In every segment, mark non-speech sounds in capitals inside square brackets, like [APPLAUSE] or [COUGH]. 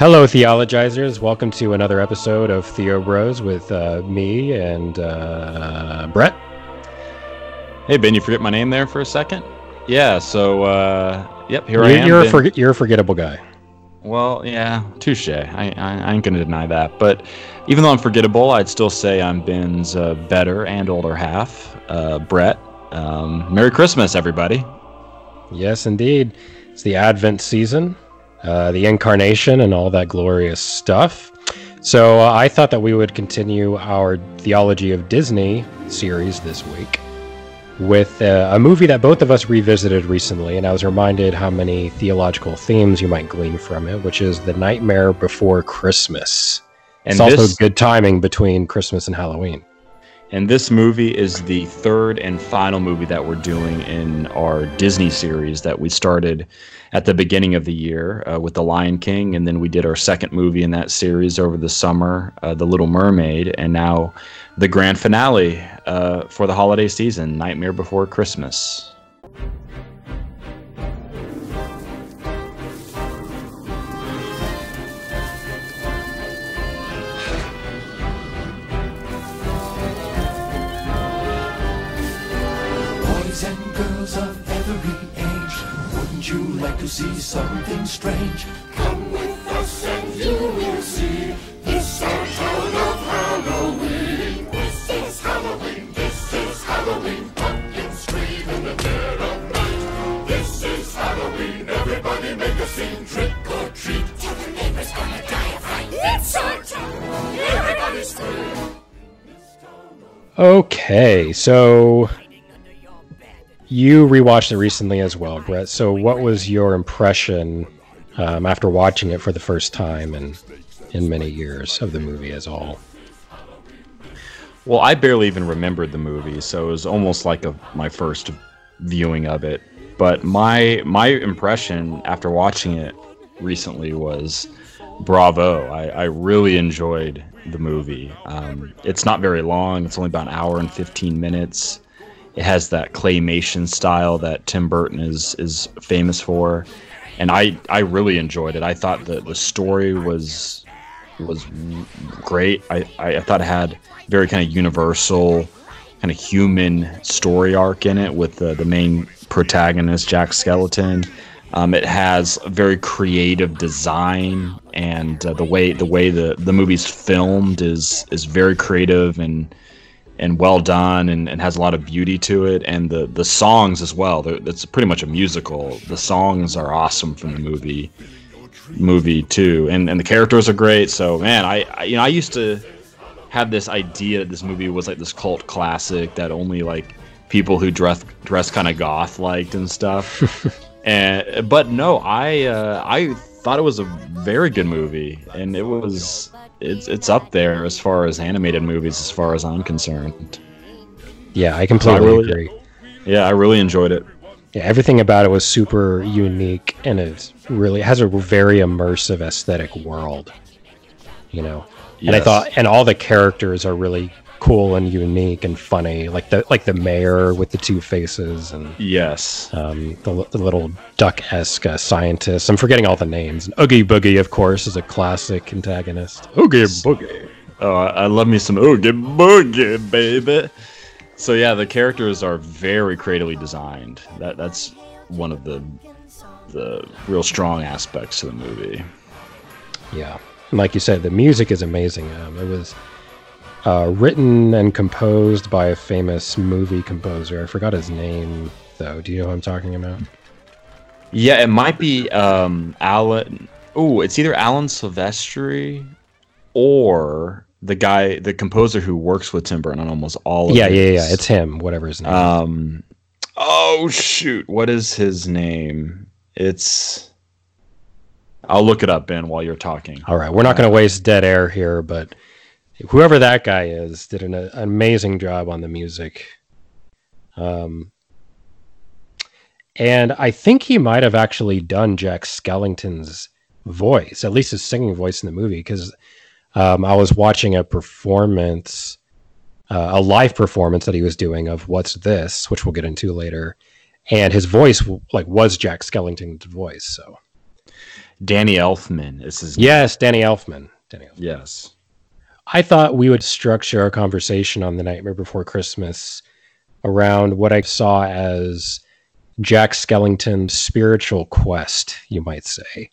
Hello, theologizers. Welcome to another episode of Theo Bros with uh, me and uh, Brett. Hey, Ben, you forget my name there for a second? Yeah, so, uh, yep, here you're, I am. You're a, you're a forgettable guy. Well, yeah, touche. I, I, I ain't going to deny that. But even though I'm forgettable, I'd still say I'm Ben's uh, better and older half, uh, Brett. Um, Merry Christmas, everybody. Yes, indeed. It's the Advent season. Uh, the incarnation and all that glorious stuff. So uh, I thought that we would continue our Theology of Disney series this week with uh, a movie that both of us revisited recently, and I was reminded how many theological themes you might glean from it, which is The Nightmare Before Christmas. And it's this, also good timing between Christmas and Halloween. And this movie is the third and final movie that we're doing in our Disney series that we started at the beginning of the year uh, with The Lion King, and then we did our second movie in that series over the summer, uh, The Little Mermaid, and now the grand finale uh, for the holiday season, Nightmare Before Christmas. See something strange. Come with us and you will see. This our town of Halloween. This is Halloween. This is Halloween. Pumpkins scream in the dead of night. This is Halloween. Everybody make a scene. Trick or treat. Tell the neighbors gonna die of fright. It's our town. Everybody scream. Okay, so you rewatched it recently as well, Brett. So, what was your impression um, after watching it for the first time in in many years of the movie as a whole? Well, I barely even remembered the movie, so it was almost like a, my first viewing of it. But my my impression after watching it recently was bravo. I, I really enjoyed the movie. Um, it's not very long. It's only about an hour and 15 minutes. It has that claymation style that Tim Burton is is famous for, and I I really enjoyed it. I thought that the story was was great. I, I, thought it had very kind of universal, kind of human story arc in it with the, the main protagonist, Jack Skeleton. Um, it has a very creative design, and uh, the way the way the, the movie's filmed is is very creative and and well done and, and has a lot of beauty to it and the the songs as well. It's pretty much a musical. The songs are awesome from the movie movie too and and the characters are great. So man I, I you know i used to have this idea that this movie was like this cult classic that only like people who dress dress kind of goth liked and stuff. [LAUGHS] And but no i uh, i thought it was a very good movie and it was it's it's up there as far as animated movies, as far as I'm concerned. Yeah, I completely I really, agree. Yeah, I really enjoyed it. Yeah, everything about it was super unique, and it really has a very immersive aesthetic world. You know, yes. and I thought, and all the characters are really cool and unique and funny, like the like the mayor with the two faces and yes, um, the, the little duck esque uh, scientist. I'm forgetting all the names. Oogie Boogie, of course, is a classic antagonist. Oogie Boogie. Oh, I love me some Oogie Boogie, baby. So yeah, the characters are very creatively designed. That that's one of the the real strong aspects to the movie. Yeah, and like you said, the music is amazing. Um, it was uh, written and composed by a famous movie composer. I forgot his name though. Do you know who I'm talking about? Yeah, it might be um, Alan. Oh, it's either Alan Silvestri or the guy, the composer who works with Tim Burton on almost all of Yeah, yeah, yeah. It's him. Whatever his name. Um, oh shoot, what is his name? It's. I'll look it up, Ben, while you're talking. All right, we're not going to waste dead air here, but whoever that guy is did an, an amazing job on the music. Um, and I think he might have actually done Jack Skellington's voice, at least his singing voice in the movie, because um, I was watching a performance, uh, a live performance that he was doing of "What's This," which we'll get into later, and his voice like was Jack Skellington's voice. So Danny Elfman is his Yes, Danny Elfman. Danny Elfman. Yes. I thought we would structure our conversation on the Nightmare Before Christmas around what I saw as Jack Skellington's spiritual quest, you might say,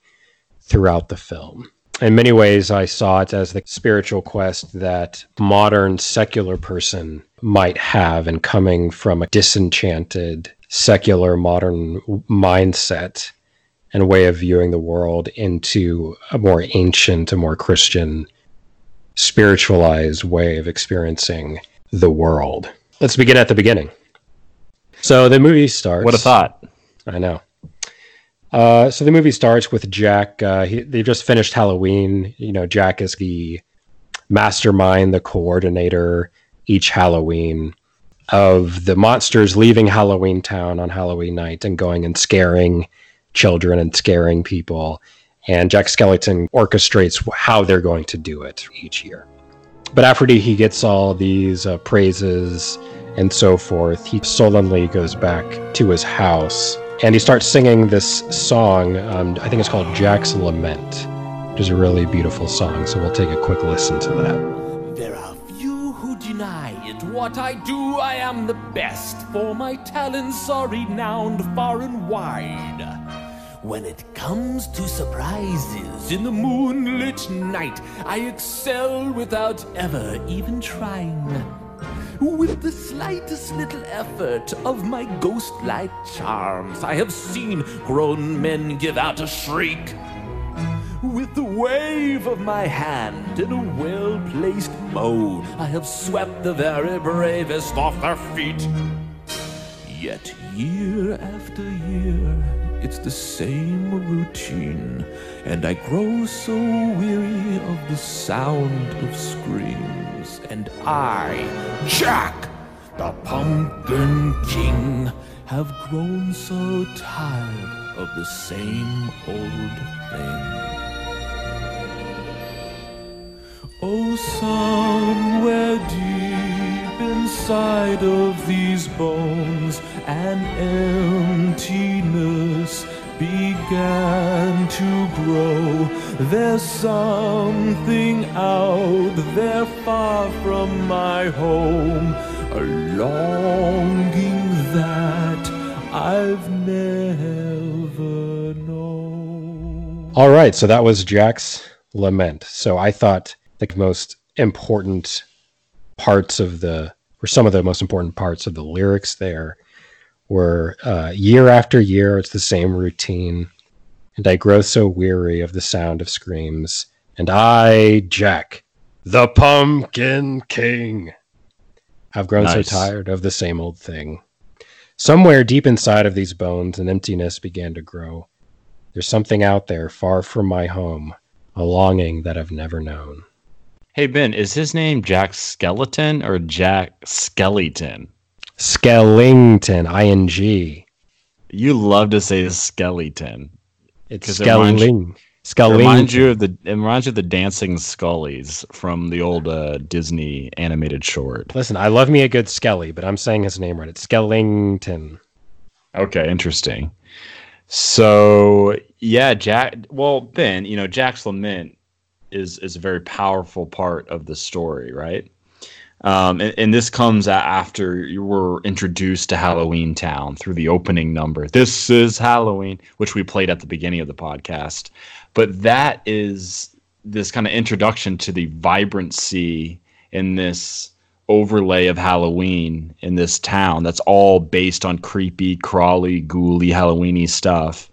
throughout the film. In many ways, I saw it as the spiritual quest that modern secular person might have and coming from a disenchanted secular modern mindset and way of viewing the world into a more ancient, a more Christian, spiritualized way of experiencing the world. Let's begin at the beginning. So the movie starts. What a thought. I know. Uh, so the movie starts with Jack. Uh, he, they've just finished Halloween. You know, Jack is the mastermind, the coordinator each Halloween of the monsters leaving Halloween Town on Halloween night and going and scaring children and scaring people. And Jack Skellington orchestrates how they're going to do it each year. But after he gets all these uh, praises and so forth, he sullenly goes back to his house and he starts singing this song. Um, I think it's called Jack's Lament, which is a really beautiful song. So we'll take a quick listen to that. There are few who deny it. What I do, I am the best, for my talents are renowned far and wide. When it comes to surprises in the moonlit night, I excel without ever even trying. With the slightest little effort of my ghost-like charms, I have seen grown men give out a shriek. With the wave of my hand in a well-placed moan, I have swept the very bravest off their feet. Yet year after year, it's the same routine, and I grow so weary of the sound of screams. And I, Jack, the Pumpkin King, have grown so tired of the same old thing. Oh, somewhere deep inside of these bones, an emptiness began to grow. There's something out there far from my home, a longing that I've never known. All right, so that was Jack's Lament. So I thought the most important parts of the, or some of the most important parts of the lyrics there were uh, year after year, it's the same routine. And I grow so weary of the sound of screams. And I, Jack, the Pumpkin King, have grown Nice. so tired of the same old thing. Somewhere deep inside of these bones, an emptiness began to grow. There's something out there far from my home, a longing that I've never known. Hey Ben, is his name Jack Skeleton or Jack Skeleton? Skellington, ing. You love to say skeleton. It's 'Cause it reminds- Skelling. It reminds you of the it reminds you of the dancing scullies from the old uh, Disney animated short. Listen, I love me a good Skelly, but I'm saying his name right. It's Skellington. Okay, interesting. So yeah, Jack. Well, Ben, you know, Jack's lament is is a very powerful part of the story, right? Um, and, and this comes after you were introduced to Halloween Town through the opening number. This is Halloween, which we played at the beginning of the podcast. But that is this kind of introduction to the vibrancy in this overlay of Halloween in this town that's all based on creepy, crawly, ghouly, Halloweeny stuff.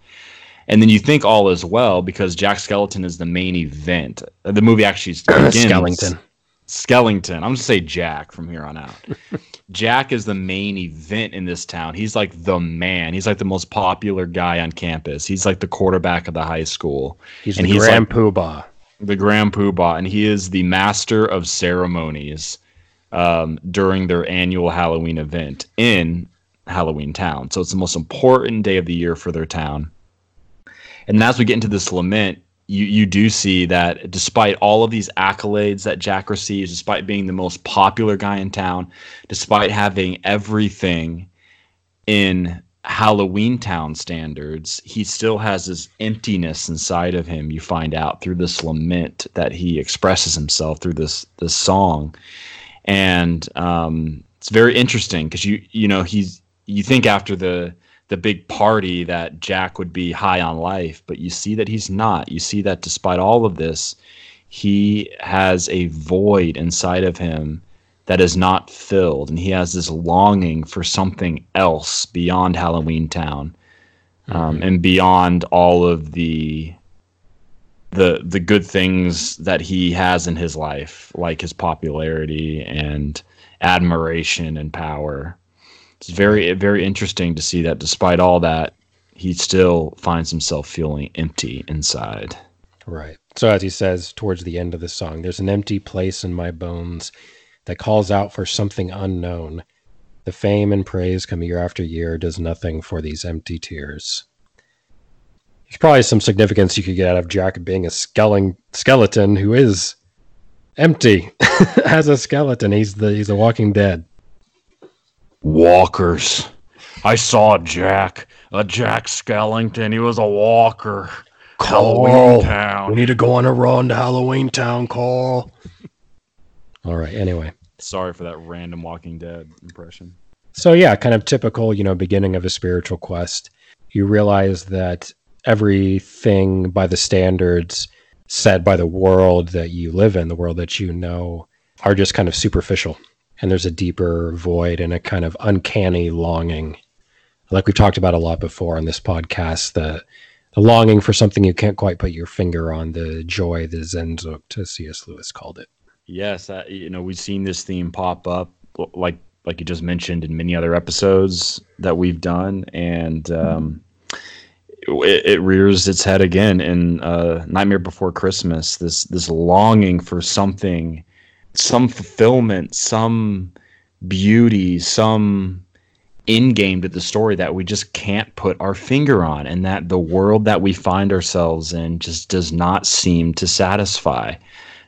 And then you think all is well because Jack Skeleton is the main event. The movie actually [CLEARS THROAT] begins. Skellington. Skellington. I'm going to say Jack from here on out. [LAUGHS] Jack is the main event in this town. He's like the man. He's like the most popular guy on campus. He's like the quarterback of the high school. He's And the he's Grand like- Poobah. the Grand Poobah, and he is the master of ceremonies um, during their annual Halloween event in Halloween Town. So it's the most important day of the year for their town. And as we get into this lament, you, you do see that despite all of these accolades that Jack receives, despite being the most popular guy in town, despite having everything in Halloween Town standards, he still has this emptiness inside of him. You find out through this lament that he expresses himself through this this song, and um, it's very interesting because you you know he's you think after the the big party that Jack would be high on life, but you see that he's not. You see that despite all of this, he has a void inside of him that is not filled, and he has this longing for something else beyond Halloween Town, um, and beyond all of the the the good things that he has in his life, like his popularity and admiration and power. It's very very interesting to see that despite all that, he still finds himself feeling empty inside. Right. So as he says towards the end of the song, there's an empty place in my bones that calls out for something unknown. The fame and praise come year after year does nothing for these empty tears. There's probably some significance you could get out of Jack being a skeleton skeleton who is empty [LAUGHS] as a skeleton. He's the he's a walking dead. Walkers. I saw Jack, a Jack Skellington. He was a walker. Halloween Town. We need to go on a run to Halloween Town, Carl. All right. Anyway, Sorry for that random Walking Dead impression. so yeah, kind of typical, you know, beginning of a spiritual quest. You realize that everything by the standards set by the world that you live in, the world that you know, are just kind of superficial. And there's a deeper void and a kind of uncanny longing. Like we've talked about a lot before on this podcast, the the longing for something you can't quite put your finger on, the joy, the Sehnsucht, as C.S. Lewis called it. Yes, uh, you know we've seen this theme pop up, like like you just mentioned in many other episodes that we've done, and um, it, it rears its head again in uh, Nightmare Before Christmas. This this longing for something, some fulfillment, some beauty, some in game to the story that we just can't put our finger on, and that the world that we find ourselves in just does not seem to satisfy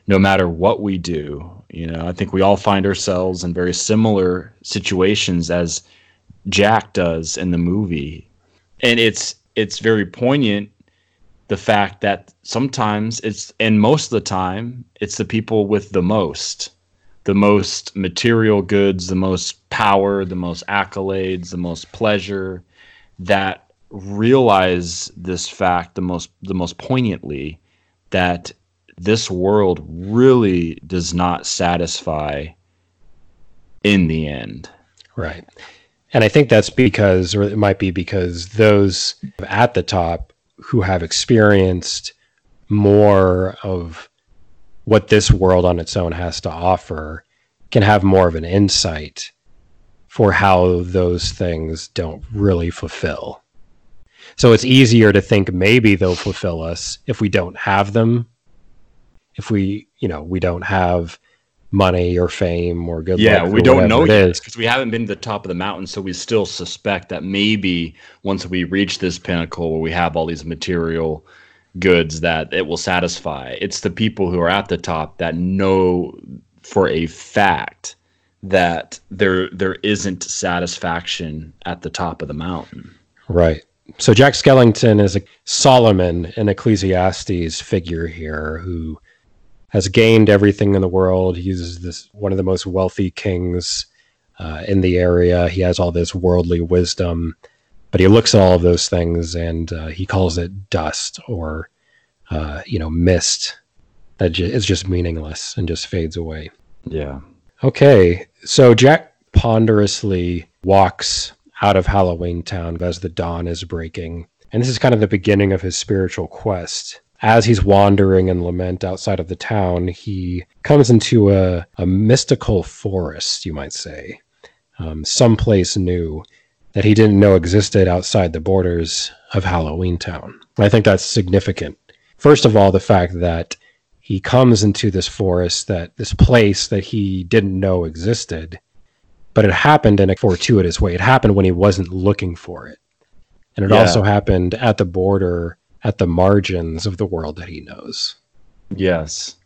no matter what we do. You know, I think we all find ourselves in very similar situations as Jack does in the movie. And it's it's very poignant the fact that sometimes it's and most of the time it's the people with the most the most material goods, the most power, the most accolades, the most pleasure that realize this fact the most the most poignantly that this world really does not satisfy in the end. Right. And I think that's because, or it might be because those at the top who have experienced more of what this world on its own has to offer can have more of an insight for how those things don't really fulfill. So it's easier to think maybe they'll fulfill us if we don't have them. If we, you know, we don't have money or fame or good Yeah, we don't know yet because we haven't been to the top of the mountain, so we still suspect that maybe once we reach this pinnacle where we have all these material goods that it will satisfy. It's the people who are at the top that know for a fact that there there isn't satisfaction at the top of the mountain. Right. So Jack Skellington is a Solomon, an Ecclesiastes figure here who has gained everything in the world. He's this one of the most wealthy kings uh, in the area. He has all this worldly wisdom, but he looks at all of those things and uh, he calls it dust or uh, you know mist that ju- is just meaningless and just fades away. Yeah. Okay, so Jack ponderously walks out of Halloween Town as the dawn is breaking. And this is kind of the beginning of his spiritual quest. As he's wandering in lament outside of the town, he comes into a, a mystical forest, you might say, um, someplace new that he didn't know existed outside the borders of Halloween Town. I think that's significant. First of all, the fact that he comes into this forest that this place that he didn't know existed but it happened in a fortuitous way it happened when he wasn't looking for it and it Yeah. also happened at the border at the margins of the world that he knows Yes.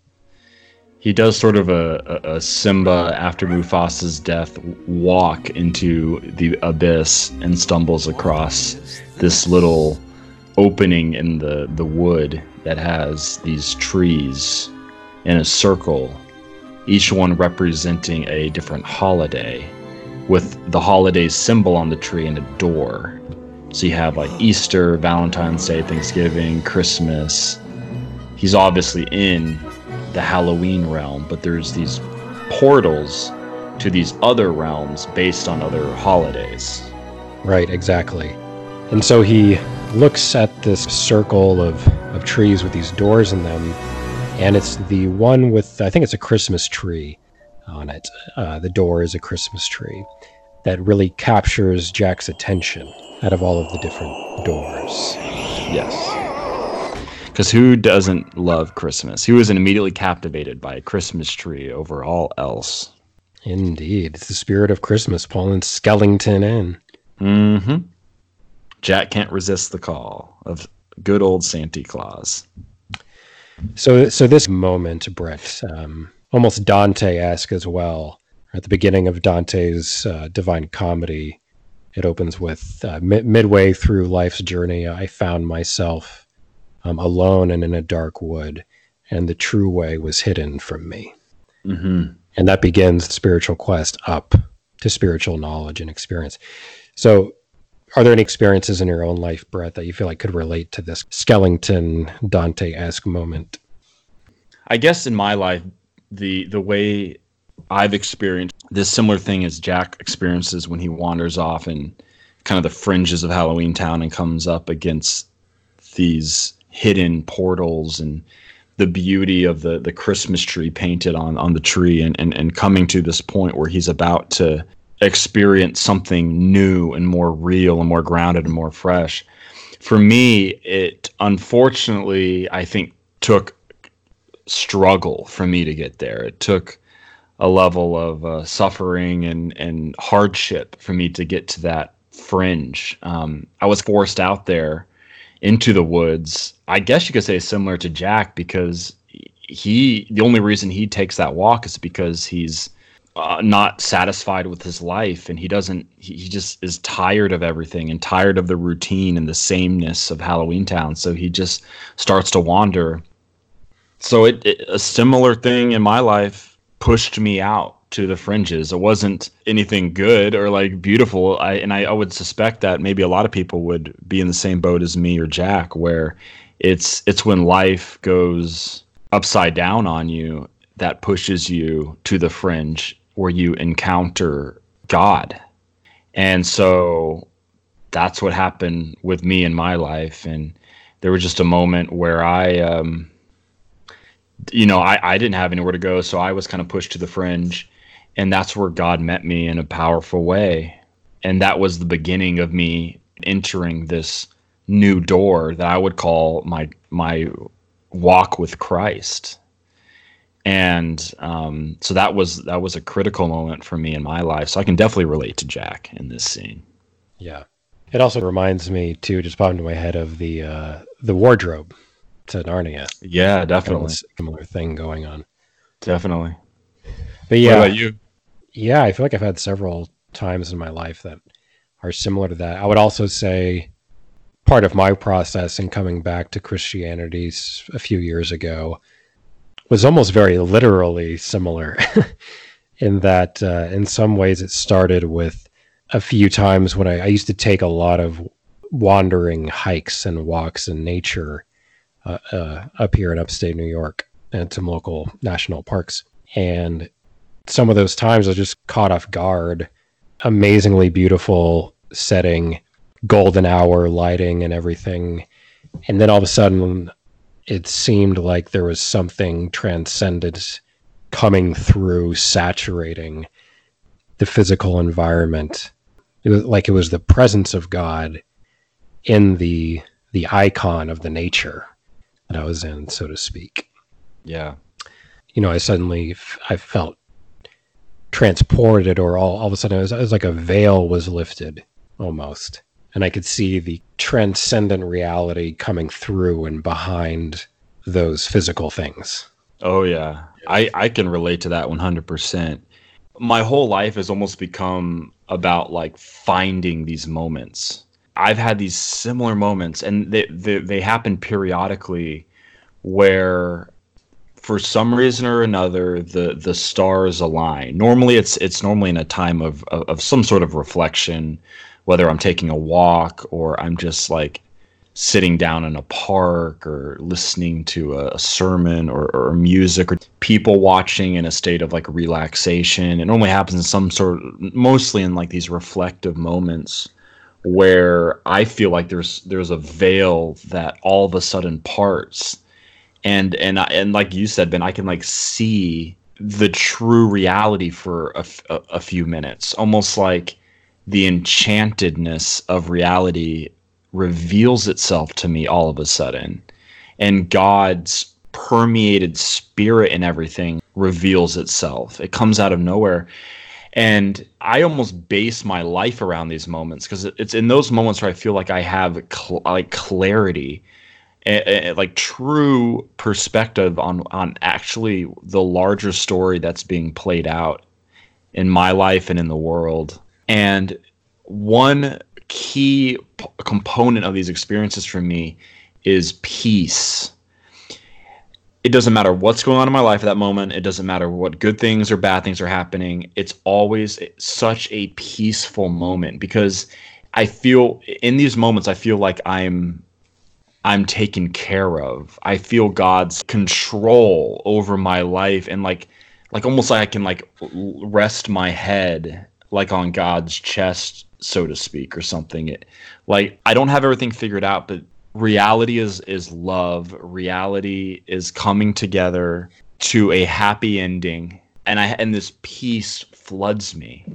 he does sort of a, a, a Simba after Mufasa's death walk into the abyss and stumbles across this little opening in the, the wood that has these trees in a circle, each one representing a different holiday, with the holiday symbol on the tree and a door. So you have like Easter, Valentine's Day, Thanksgiving, Christmas. He's obviously in the Halloween realm, but there's these portals to these other realms based on other holidays. Right, exactly. And so he looks at this circle of, of trees with these doors in them, and it's the one with, I think it's a Christmas tree on it. Uh, the door is a Christmas tree that really captures Jack's attention out of all of the different doors. Yes. Because who doesn't love Christmas? Who isn't immediately captivated by a Christmas tree over all else? Indeed. It's the spirit of Christmas pulling Skellington in. Mm-hmm. Jack can't resist the call of good old Santa Claus. So, so this moment, Brett, um, almost Dante-esque as well. At the beginning of Dante's uh, Divine Comedy, it opens with uh, mi- midway through life's journey, I found myself um, alone and in a dark wood, and the true way was hidden from me. Mm-hmm. And that begins the spiritual quest up to spiritual knowledge and experience. So, are there any experiences in your own life, Brett, that you feel like could relate to this Skellington Dante esque moment? I guess in my life, the the way I've experienced this similar thing as Jack experiences when he wanders off and kind of the fringes of Halloween Town and comes up against these hidden portals and the beauty of the the Christmas tree painted on on the tree and, and and coming to this point where he's about to experience something new and more real and more grounded and more fresh. For me, it unfortunately I think took struggle for me to get there. It took a level of uh, suffering and and hardship for me to get to that fringe. Um, I was forced out there into the woods. I guess you could say similar to Jack because he the only reason he takes that walk is because he's uh, not satisfied with his life and he doesn't he, he just is tired of everything and tired of the routine and the sameness of Halloween Town so he just starts to wander so it, it a similar thing in my life pushed me out to the fringes. It wasn't anything good or like beautiful. I and I, I would suspect that maybe a lot of people would be in the same boat as me or jack where it's it's when life goes upside down on you that pushes you to the fringe where you encounter god. And so that's what happened with me in my life. And there was just a moment where i um you know I, I didn't have anywhere to go so i was kind of pushed to the fringe. And that's where god met me in a powerful way. And that was the beginning of me entering this new door that i would call my my walk with christ. And um, so that was that was a critical moment for me in my life. So i can definitely relate to jack in this scene. Yeah. It also reminds me too, just popped into my head of the uh, the wardrobe to Narnia. yeah Kind of definitely similar thing going on. definitely But yeah, what about you yeah, I feel like I've had several times in my life that are similar to that. I would also say part of my process in coming back to Christianity a few years ago was almost very literally similar [LAUGHS] in that uh, in some ways it started with a few times when I, I used to take a lot of wandering hikes and walks in nature Uh, uh, up here in upstate New York and some local national parks. And some of those times I was just caught off guard. Amazingly beautiful setting, golden hour lighting and everything. And then all of a sudden, it seemed like there was something transcendent coming through, saturating the physical environment. It was like it was the presence of God in the the icon of the nature that I was in, so to speak yeah you know, I suddenly f- I felt transported, or all, all of a sudden it was, it was like a veil was lifted almost, and I could see the transcendent reality coming through and behind those physical things. Oh yeah, I, I can relate to that 100%. My whole life has almost become about like finding these moments. I've had these similar moments, and they, they, they happen periodically where for some reason or another the the stars align. Normally it's it's normally in a time of, of of some sort of reflection whether i'm taking a walk or i'm just like sitting down in a park or listening to a, sermon or, or music or people watching in a state of like relaxation. It normally happens in some sort mostly in like these reflective moments where i feel like there's there's a veil that all of a sudden parts. And and I, and like you said ben i can like see the true reality for a, a few minutes. Almost like the enchantedness of reality reveals itself to me all of a sudden. And god's permeated spirit and everything reveals itself. It comes out of nowhere and i almost base my life around these moments because it's in those moments where i feel like i have cl- like clarity a, a, like true perspective on on actually the larger story that's being played out in my life and in the world. And one key p- component of these experiences for me is peace. It doesn't matter what's going on in my life at that moment. It doesn't matter what good things or bad things are happening. It's always such a peaceful moment because I feel in these moments I feel like I'm I'm taken care of. I feel God's control over my life and like like almost like I can like rest my head like on God's chest so to speak or something. It, like I don't have everything figured out but reality is is love. Reality is coming together to a happy ending and I and this peace floods me.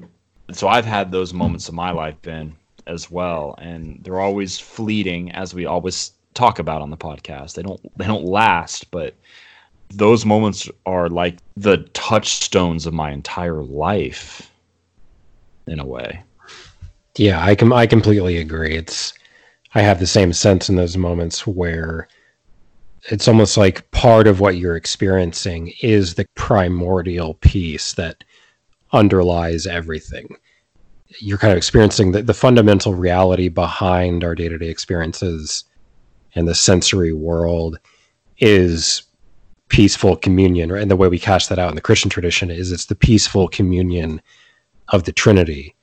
So I've had those moments in my life Ben as well and they're always fleeting as we always talk about on the podcast. They don't they don't last, but those moments are like the touchstones of my entire life in a way. Yeah, I can I completely agree. It's I have the same sense in those moments where it's almost like part of what you're experiencing is the primordial piece that underlies everything. You're kind of experiencing the, the fundamental reality behind our day to day experiences and the sensory world is peaceful communion, right? And the way we cast that out in the Christian tradition is it's the peaceful communion of the Trinity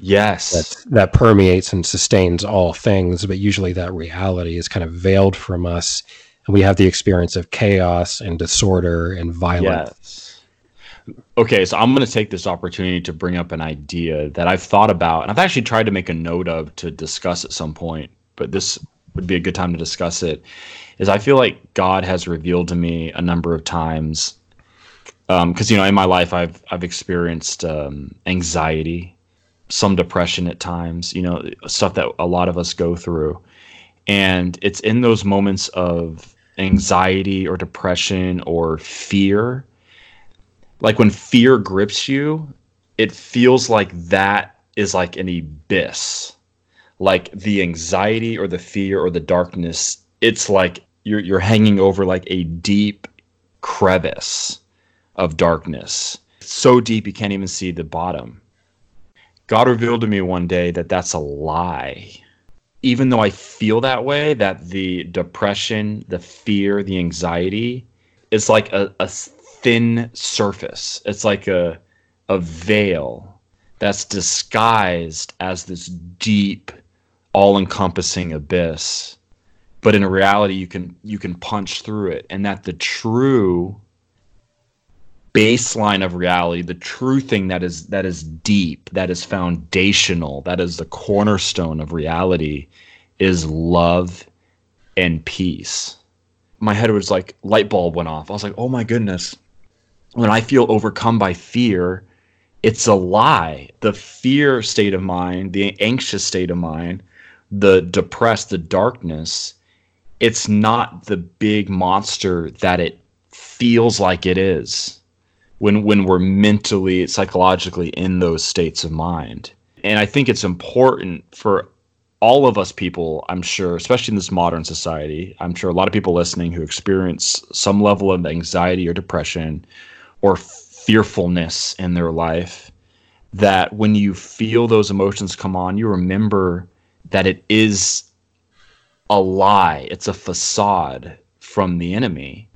Yes. that that permeates and sustains all things, but usually that reality is kind of veiled from us, and we have the experience of chaos and disorder and violence. Yes. Okay, so I'm going to take this opportunity to bring up an idea that I've thought about, and I've actually tried to make a note of to discuss at some point, but this would be a good time to discuss it. Is I feel like God has revealed to me a number of times, because you know in my life I've I've experienced um, anxiety, some depression at times, you know stuff that a lot of us go through, and it's in those moments of anxiety or depression or fear like when fear grips you, it feels like that is like an abyss. Like the anxiety or the fear or the darkness, it's like you're you're hanging over like a deep crevice of darkness. So deep you can't even see the bottom. God revealed to me one day that that's a lie. Even though I feel that way, that the depression, the fear, the anxiety, it's like a, a thin surface. It's like a a veil that's disguised as this deep, all-encompassing abyss. But in reality, you can you can punch through it, and that the true baseline of reality, the true thing that is that is deep, that is foundational, that is the cornerstone of reality, is love and peace. My head was like light bulb went off. I was like, oh my goodness. When I feel overcome by fear, it's a lie. The fear state of mind, the anxious state of mind, the depressed, the darkness, it's not the big monster that it feels like it is when when we're mentally psychologically in those states of mind and i think it's important for all of us people, I'm sure, especially in this modern society, I'm sure a lot of people listening who experience some level of anxiety or depression or fearfulness in their life, that when you feel those emotions come on, you remember that it is a lie, it's a facade from the enemy.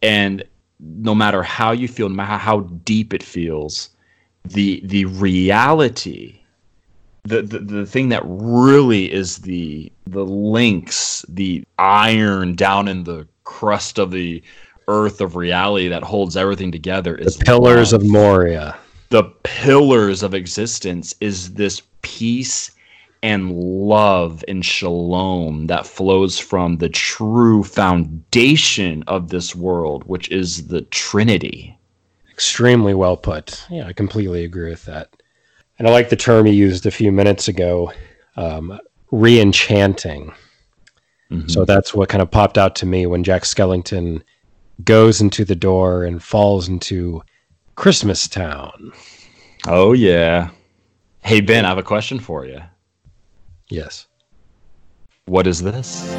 And no matter how you feel, no matter how deep it feels, the the reality the, the the thing that really is the the links, the iron down in the crust of the earth of reality that holds everything together is the Pillars love. of Moria. the pillars of existence is this peace and love and shalom that flows from the true foundation of this world, which is the Trinity. Extremely well put. Yeah, I completely agree with that. And I like the term you used a few minutes ago, um, re-enchanting. So that's what kind of popped out to me when Jack Skellington goes into the door and falls into Christmas Town. Oh yeah. Hey Ben, I have a question for you. Yes. What is this?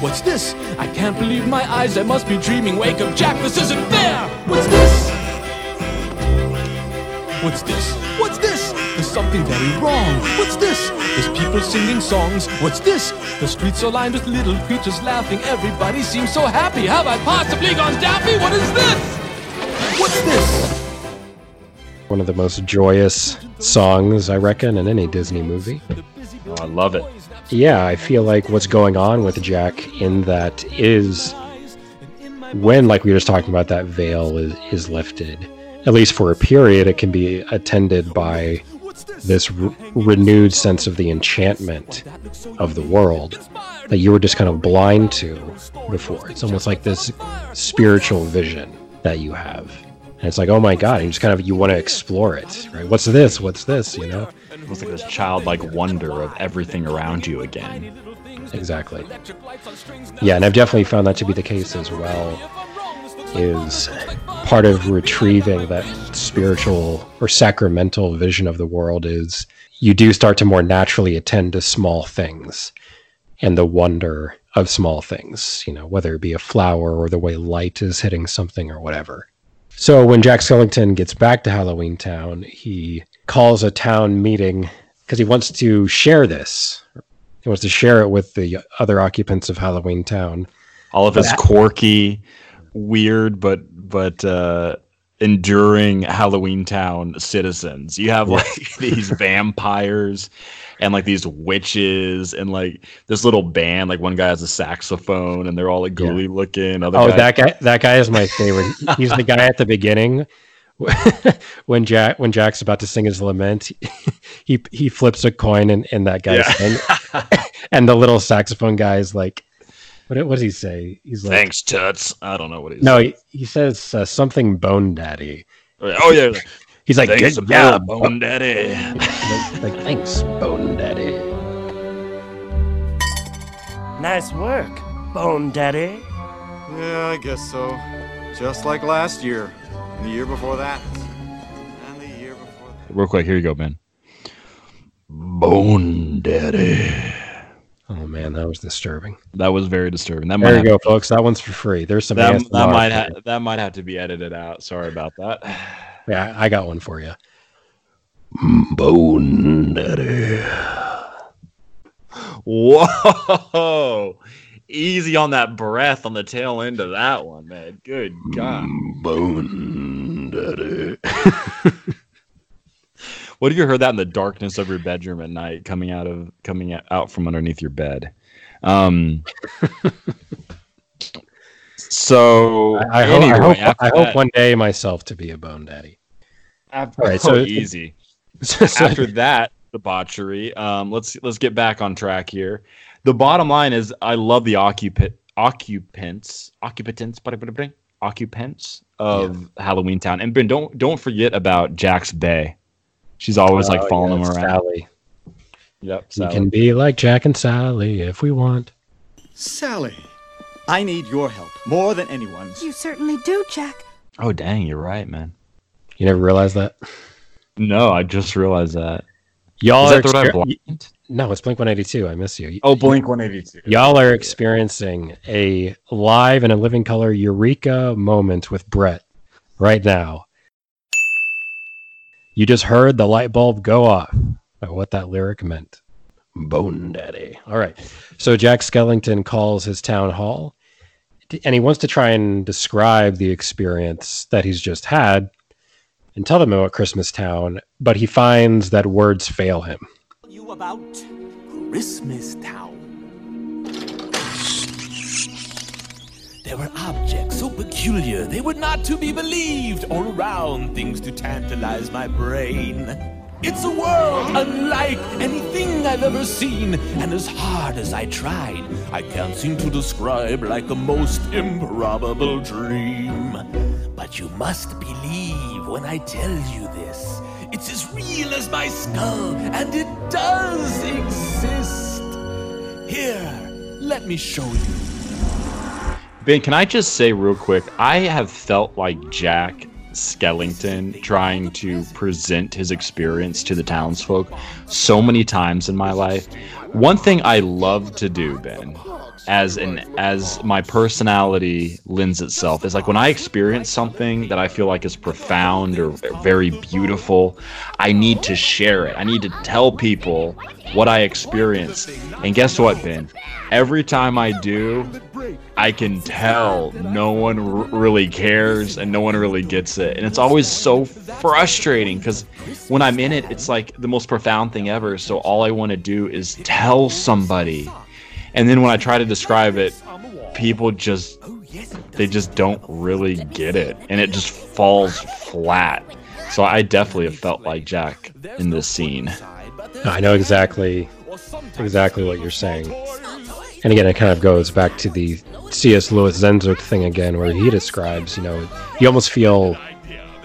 What's this? I can't believe my eyes. I must be dreaming. Wake up, Jack. This isn't fair. What's this? What's this? What's this? There's something very wrong. What's this? There's people singing songs. What's this? The streets are lined with little creatures laughing. Everybody seems so happy. Have I possibly gone daffy? What is this? What's this? One of the most joyous songs, I reckon, in any Disney movie. Oh, I love it. Yeah, I feel like what's going on with Jack in that is when, like we were just talking about, that veil is, is lifted, at least for a period, it can be attended by this re- renewed sense of the enchantment of the world that you were just kind of blind to before. It's almost like this spiritual vision that you have. And it's like, oh my God, and you just kind of, you want to explore it, right? What's this? What's this? You know? Almost like this childlike wonder of everything around you again. Exactly. Yeah, and I've definitely found that to be the case as well. Is part of retrieving that spiritual or sacramental vision of the world is you do start to more naturally attend to small things and the wonder of small things, you know, whether it be a flower or the way light is hitting something or whatever. So when Jack Skellington gets back to Halloween Town, he calls a town meeting because he wants to share this. He wants to share it with the other occupants of Halloween Town. All of his quirky, weird but but uh enduring Halloween Town citizens. You have like [LAUGHS] these vampires and like these witches and like this little band. Like one guy has a saxophone and they're all like ghouly looking. Other Oh, guy, that guy! That guy is my favorite. He's the guy at the beginning [LAUGHS] when Jack when Jack's about to sing his lament. He he flips a coin in, in that guy's Yeah. hand, [LAUGHS] and the little saxophone guy is like, "What what does he say?" He's like, Thanks, Toots. I don't know what he's "No, he, he says uh, something Bone Daddy." Oh yeah. He's like, Thanks, "Good job, Bone Daddy. Like, like, thanks, Bone Daddy. Nice work, Bone Daddy. Yeah, I guess so. Just like last year, and the year before that, and the year before that. Real quick, here you go, man. Bone Daddy. Oh man, that was disturbing. That was very disturbing. That might There have, you go, folks. That one's for free. There's some that, that might ha- that might have to be edited out. Sorry about that. Yeah, I got one for you. Bone Daddy. Whoa. Easy on that breath on the tail end of that one, man. Good God. Bone Daddy. [LAUGHS] What if you heard that in the darkness of your bedroom at night, coming out of coming out from underneath your bed? Um. [LAUGHS] so I, I hope, I, anyway, hope, I hope one day myself to be a bone daddy. After, All right, so so- easy. [LAUGHS] So- so- After that debauchery, um, let's let's get back on track here. The bottom line is, I love the occupant occupants occupants occupants of Halloween Town. And Ben, don't don't forget about Jack's Bay. She's always like Oh, following yeah, him it's around. Sally. Yep. We can be like Jack and Sally if we want. Sally, I need your help more than anyone's. You certainly do, Jack. Oh dang, you're right, man. You never realized that? No, I just realized that. Y'all Is are that the exper- blind? No, it's Blink 182. I miss you. Oh, Blink 182. Y'all are experiencing a live and a living color eureka moment with Brett right now. You just heard the light bulb go off what that lyric meant. Bone Daddy. All right. So Jack Skellington calls his town hall and he wants to try and describe the experience that he's just had and tell them about Christmas Town, but he finds that words fail him. You about Christmas Town. There were objects so peculiar they were not to be believed, all around things to tantalize my brain. It's a world unlike anything I've ever seen, and as hard as I tried, I can't seem to describe like a most improbable dream. But you must believe when I tell you this. It's as real as my skull, and it does exist. Here, let me show you. Ben, can I just say real quick? I have felt like Jack Skellington trying to present his experience to the townsfolk so many times in my life. One thing I love to do, Ben, as an as my personality lends itself, is like when I experience something that I feel like is profound or very beautiful, I need to share it. I need to tell people what I experienced. And guess what, Ben? Every time I do, I can tell no one r- really cares and no one really gets it. And it's always so frustrating because when I'm in it, it's like the most profound thing ever. So all I want to do is tell somebody. And then when I try to describe it, people just they just don't really get it and it just falls flat. So I definitely have felt like Jack in this scene. I know exactly exactly what you're saying. And again, it kind of goes back to the C.S. Lewis Sehnsucht thing again, where he describes, you know, you almost feel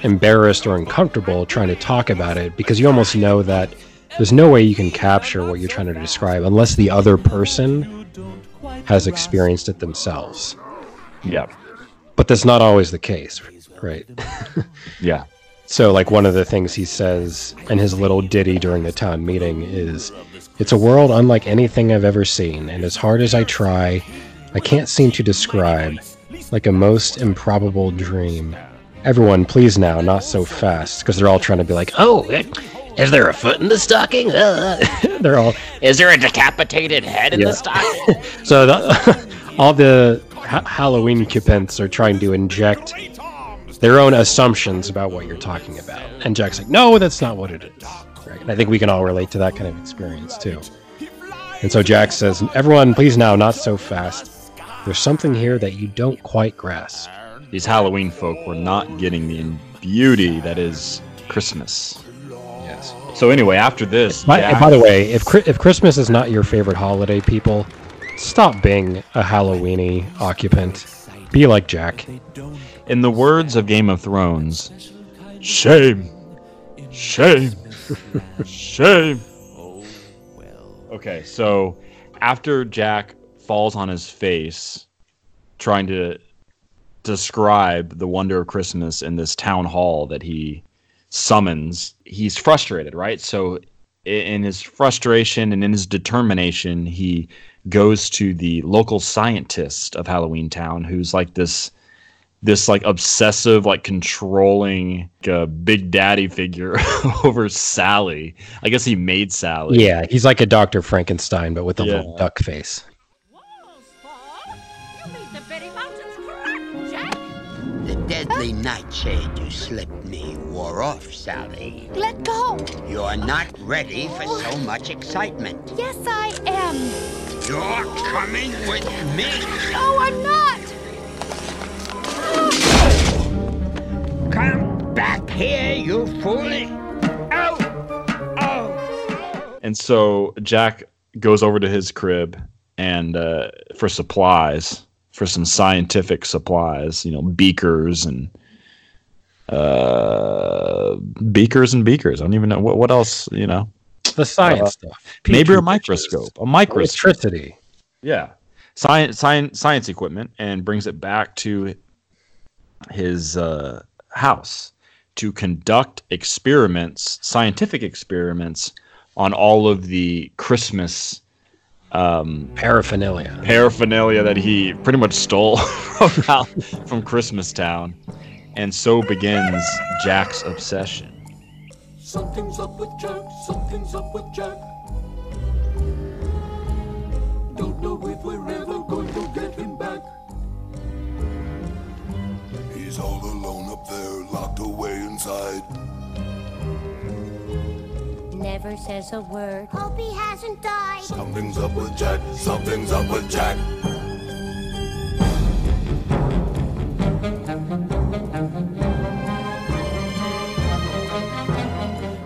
embarrassed or uncomfortable trying to talk about it because you almost know that there's no way you can capture what you're trying to describe unless the other person has experienced it themselves. Yeah. But that's not always the case, right? [LAUGHS] Yeah. So, like, one of the things he says in his little ditty during the town meeting is It's a world unlike anything I've ever seen, and as hard as I try, I can't seem to describe, like a most improbable dream. Everyone, please now, not so fast, because they're all trying to be like, oh, eh, is there a foot in the stocking? [LAUGHS] [LAUGHS] They're all, Is there a decapitated head in Yeah. the stocking? [LAUGHS] so the, [LAUGHS] all the ha- Halloween occupants are trying to inject their own assumptions about what you're talking about. And Jack's like, no, that's not what it is. Right? And I think we can all relate to that kind of experience too. And so Jack says, everyone, please now, not so fast. There's something here that you don't quite grasp. These Halloween folk were not getting the beauty that is Christmas. Yes. So anyway, after this, By, by the way, if if Christmas is not your favorite holiday, people, stop being a Halloweeny occupant. Be like Jack. in the words of Game of Thrones, shame, shame, shame. Okay, so after Jack falls on his face, trying to describe the wonder of Christmas in this town hall that he summons, he's frustrated, right? So, in his frustration and in his determination, he goes to the local scientist of Halloween Town, who's like this this like obsessive, like controlling like, uh, big daddy figure [LAUGHS] over Sally. I guess he made Sally. Yeah, he's like a Dr. Frankenstein, but with a Yeah. little duck face. The deadly nightshade you slipped me wore off, Sally. Let go. You're not ready for so much excitement. Yes, I am. You're coming with me. No, I'm not. Come back here, you foolish. Oh! Oh! And so Jack goes over to his crib and uh, for supplies, for some scientific supplies, you know, beakers and uh, beakers and beakers. I don't even know what what else, you know. The science Uh, stuff. Maybe a microscope, a microscope. Electricity. Yeah, science, science, science equipment, and brings it back to his uh, house to conduct experiments, scientific experiments, on all of the Christmas um, Paraphernalia. paraphernalia that he pretty much stole [LAUGHS] from, from Christmas Town, and so begins Jack's obsession. Something's up with Jack, something's up with Jack. Don't know if we're ever going to get him back. He's all alone up there, locked away inside. Never says a word. Hope he hasn't died. Something's up with Jack, something's up with Jack.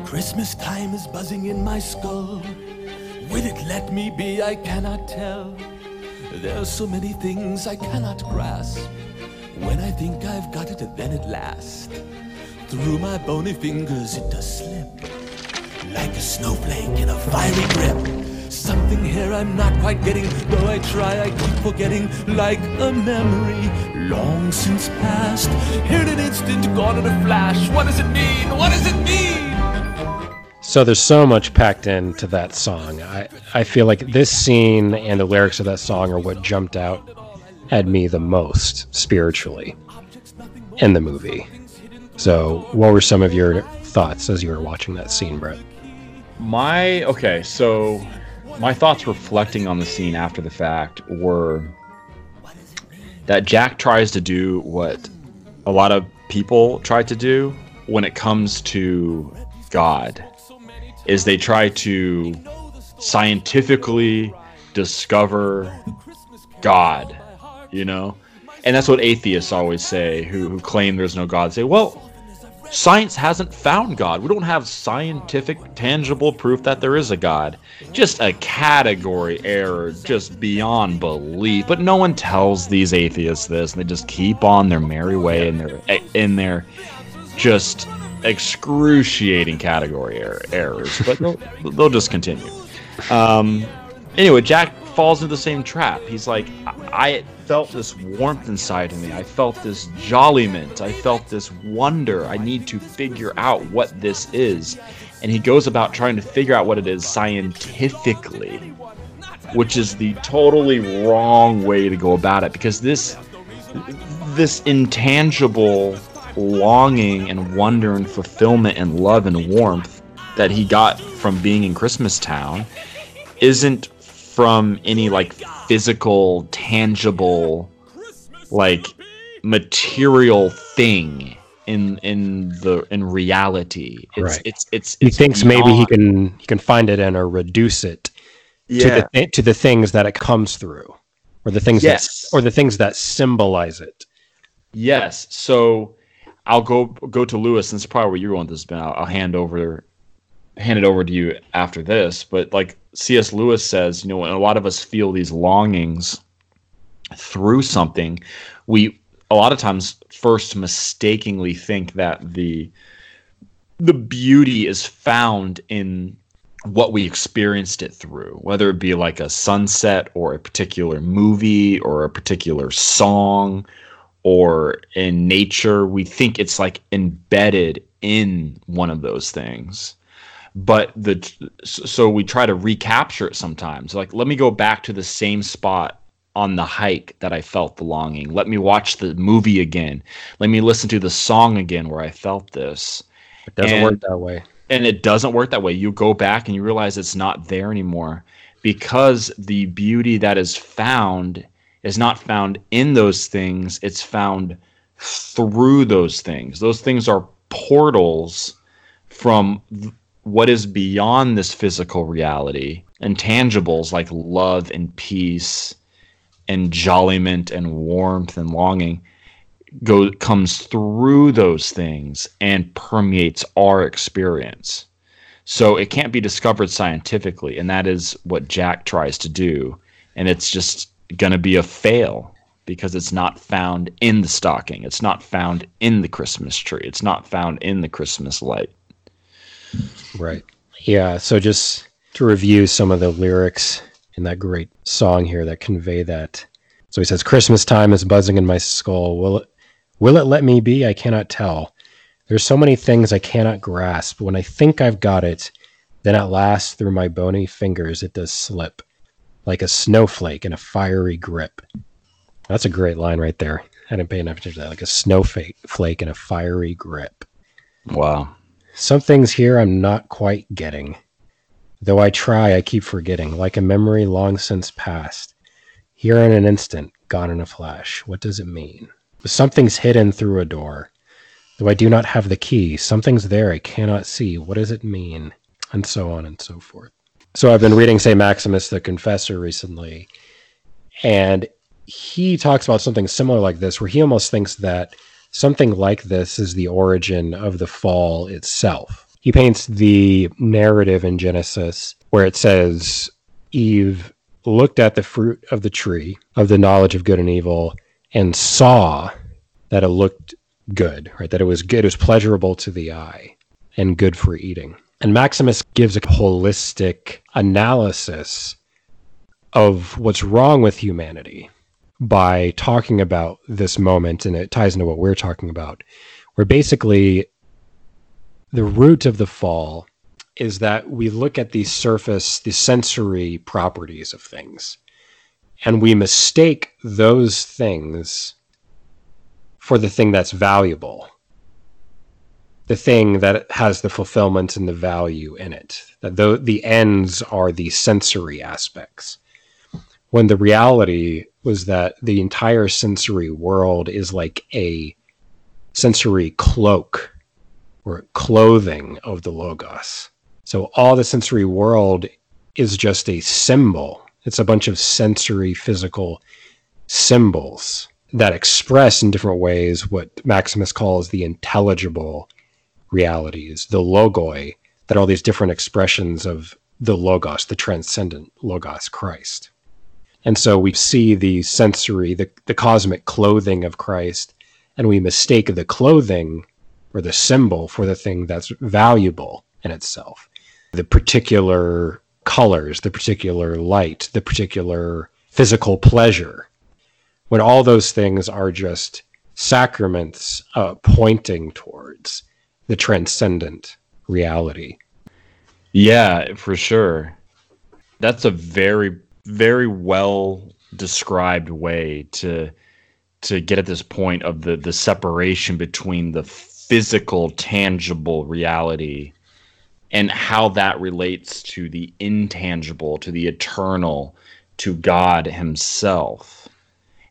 Christmas time is buzzing in my skull. Will it let me be? I cannot tell. There are so many things I cannot grasp. When I think I've got it, then at last, through my bony fingers it does slip, like a snowflake in a fiery grip. Something here I'm not quite getting, though I try, I keep forgetting, like a memory long since past. Here in an instant, gone in a flash. What does it mean? What does it mean? So there's so much packed into that song. I, I feel like this scene and the lyrics of that song are what jumped out at me the most spiritually in the movie. So, what were some of your thoughts as you were watching that scene, Brett? My okay, so my thoughts reflecting on the scene after the fact were that Jack tries to do what a lot of people try to do when it comes to God is they try to scientifically discover God, you know? And that's what atheists always say who, who claim there's no God. Say, well, science hasn't found God. We don't have scientific, tangible proof that there is a God. Just a category error, just beyond belief. But no one tells these atheists this, and they just keep on their merry way in their in their just excruciating category er- errors. But they'll, they'll just continue. Um, anyway, Jack falls into the same trap. He's like, I, I felt this warmth inside of me. I felt this jolliment. I felt this wonder. I need to figure out what this is. And he goes about trying to figure out what it is scientifically, which is the totally wrong way to go about it because this this intangible longing and wonder and fulfillment and love and warmth that he got from being in Christmas Town isn't from any like physical, tangible, like material thing in in the in reality. It's Right. it's it's, He it's thinks maybe he can he can find it in or uh, reduce it Yeah. to the thi- to the things that it comes through, or the things Yes. that or the things that symbolize it. Yes. So I'll go go to Lewis, and this is probably where you're going with this, Ben. I'll, I'll hand over hand it over to you after this. But like C.S. Lewis says, you know, when a lot of us feel these longings through something, we a lot of times first mistakenly think that the the beauty is found in what we experienced it through, whether it be like a sunset or a particular movie or a particular song or in nature. We think it's like embedded in one of those things. But the so we try to recapture it sometimes. Like, let me go back to the same spot on the hike that I felt the longing. Let me watch the movie again. Let me listen to the song again where I felt this. It doesn't And- work that way. and it doesn't work that way. You go back and you realize it's not there anymore because the beauty that is found is not found in those things, it's found through those things. Those things are portals from what is beyond this physical reality and tangibles like love and peace and jolliment and warmth and longing go comes through those things and permeates our experience. So it can't be discovered scientifically, and that is what Jack tries to do, and it's just going to be a fail because it's not found in the stocking. It's not found in the Christmas tree. It's not found in the Christmas light. Right. Yeah. So just to review some of the lyrics in that great song here that convey that. So he says, Christmas time is buzzing in my skull. Will it, will it let me be? I cannot tell. There's so many things I cannot grasp. When I think I've got it, then at last through my bony fingers it does slip, like a snowflake in a fiery grip. That's a great line right there. I didn't pay enough attention to that. Like a snowflake in a fiery grip. Wow. Some things here I'm not quite getting. Though I try, I keep forgetting, like a memory long since past. Here in an instant, gone in a flash. What does it mean? Something's hidden through a door. Though I do not have the key, something's there I cannot see. What does it mean? And so on and so forth. So I've been reading, say, Maximus the Confessor recently, and he talks about something similar like this, where he almost thinks that something like this is the origin of the fall itself. He paints the narrative in Genesis where it says Eve looked at the fruit of the tree of the knowledge of good and evil and saw that it looked good, right? That it was good, it was pleasurable to the eye and good for eating. And Maximus gives a holistic analysis of what's wrong with humanity by talking about this moment, and it ties into what we're talking about, where basically the root of the fall is that we look at the surface, the sensory properties of things, and we mistake those things for the thing that's valuable, the thing that has the fulfillment and the value in it. That the, the ends are the sensory aspects. When the reality was that the entire sensory world is like a sensory cloak or clothing of the Logos. So all the sensory world is just a symbol. It's a bunch of sensory physical symbols that express in different ways what Maximus calls the intelligible realities, the logoi, that are all these different expressions of the logos, the transcendent logos, Christ. And so we see the sensory, the, the cosmic clothing of Christ, and we mistake the clothing or the symbol for the thing that's valuable in itself. The particular colors, the particular light, the particular physical pleasure, when all those things are just sacraments uh, pointing towards the transcendent reality. Yeah, for sure. That's a very, very well described way to to get at this point of the the separation between the physical, tangible reality and how that relates to the intangible, to the eternal, to God Himself,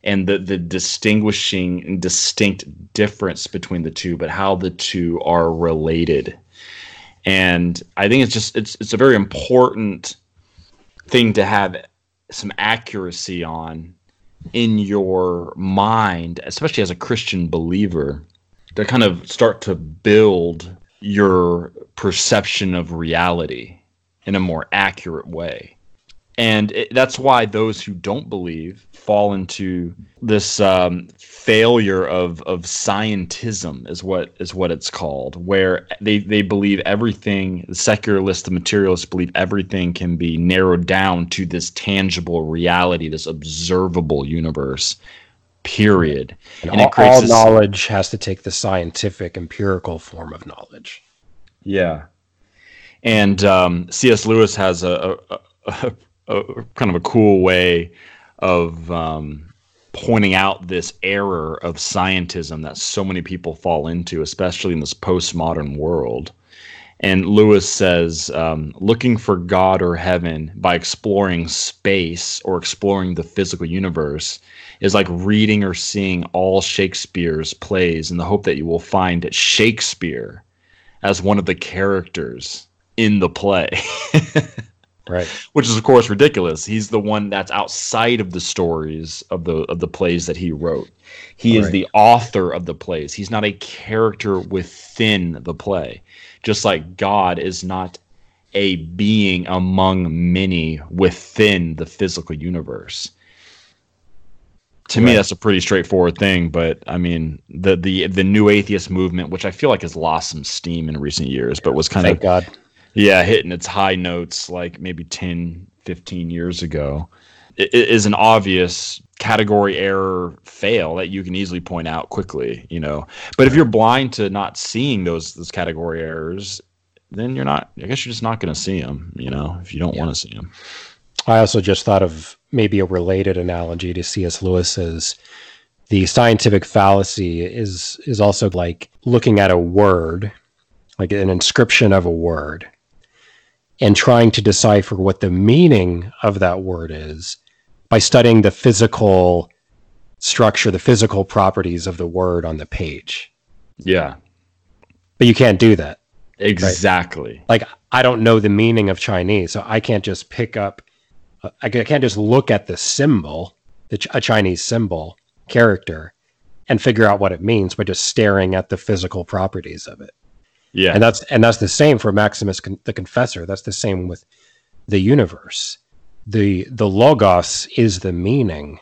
and the the distinguishing and distinct difference between the two, but how the two are related. And I think it's just it's it's a very important thing to have some accuracy on in your mind, especially as a Christian believer, to kind of start to build your perception of reality in a more accurate way. And it, that's why those who don't believe fall into this um, failure of of scientism is what is what it's called, where they they believe everything. The secularists, the materialists believe everything can be narrowed down to this tangible reality, this observable universe. Period. And, and all, all this, knowledge has to take the scientific, empirical form of knowledge. Yeah, and um, C.S. Lewis has a, a, a, a, kind of a cool way of um, pointing out this error of scientism that so many people fall into, especially in this postmodern world. And Lewis says, um, looking for God or heaven by exploring space or exploring the physical universe is like reading or seeing all Shakespeare's plays in the hope that you will find Shakespeare as one of the characters in the play. [LAUGHS] Right. Which is of course ridiculous. He's the one that's outside of the stories of the of the plays that he wrote. He is the author of the plays. He's not a character within the play. Just like God is not a being among many within the physical universe. To me, that's a pretty straightforward thing. But I mean, the the the new atheist movement, which I feel like has lost some steam in recent years, but was kind Thank of God. Yeah, hitting its high notes like maybe 10, 15 years ago, i- i- is an obvious category error fail that you can easily point out quickly, you know. But if you're blind to not seeing those those category errors, then you're not. I guess you're just not going to see them, you know, if you don't want to see them. I also just thought of maybe a related analogy to C.S. Lewis's. The scientific fallacy is is also like looking at a word, like an inscription of a word, and trying to decipher what the meaning of that word is by studying the physical structure, the physical properties of the word on the page. Yeah, But you can't do that. exactly. like I don't know the meaning of Chinese, so I can't just pick up. I can't just look at the symbol, the a Chinese symbol character, and figure out what it means by just staring at the physical properties of it. Yeah, And that's and that's the same for Maximus Con- the Confessor. That's the same with the universe. the The logos is the meaning.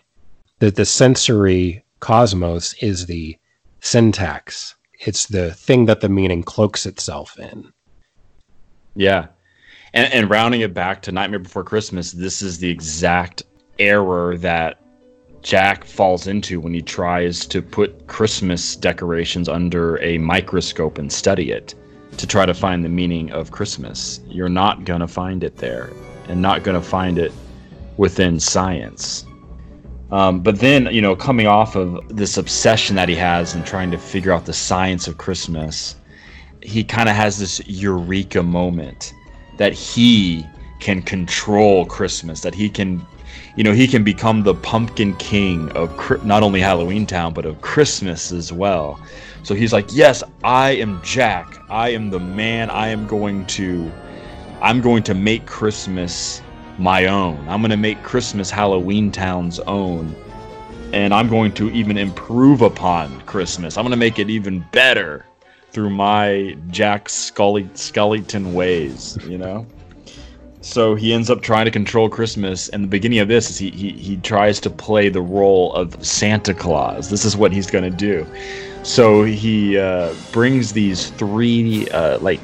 That the sensory cosmos is the syntax. It's the thing that the meaning cloaks itself in. Yeah. And, and rounding it back to Nightmare Before Christmas, this is the exact error that Jack falls into when he tries to put Christmas decorations under a microscope and study it to try to find the meaning of Christmas. You're not going to find it there and not going to find it within science. Um, but then, you know, coming off of this obsession that he has and trying to figure out the science of Christmas, he kind of has this eureka moment that he can control Christmas, that he can, you know, he can become the pumpkin king of not only Halloween Town, but of Christmas as well. So he's like, yes, I am Jack. I am the man. I am going to, I'm going to make Christmas my own. I'm going to make Christmas Halloween Town's own. And I'm going to even improve upon Christmas. I'm going to make it even better through my Jack Scully Skellington ways, you know? So he ends up trying to control Christmas, and the beginning of this is he, he he tries to play the role of Santa Claus. This is what he's gonna do. So he uh, brings these three uh, like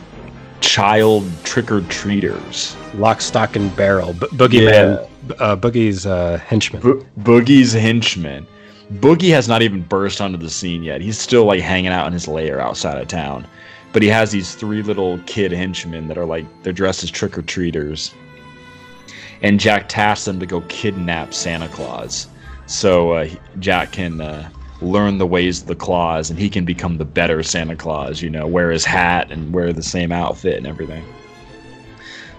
child trick or treaters, Lock, Shock, and barrel. B- Boogeyman, uh, Boogie's uh, henchman. Bo- Boogie's henchmen. Boogie has not even burst onto the scene yet. He's still like hanging out in his lair outside of town. But he has these three little kid henchmen that are like they're dressed as trick or treaters. And Jack tasks them to go kidnap Santa Claus, so uh, Jack can uh, learn the ways of the Claus, and he can become the better Santa Claus. You know, wear his hat and wear the same outfit and everything.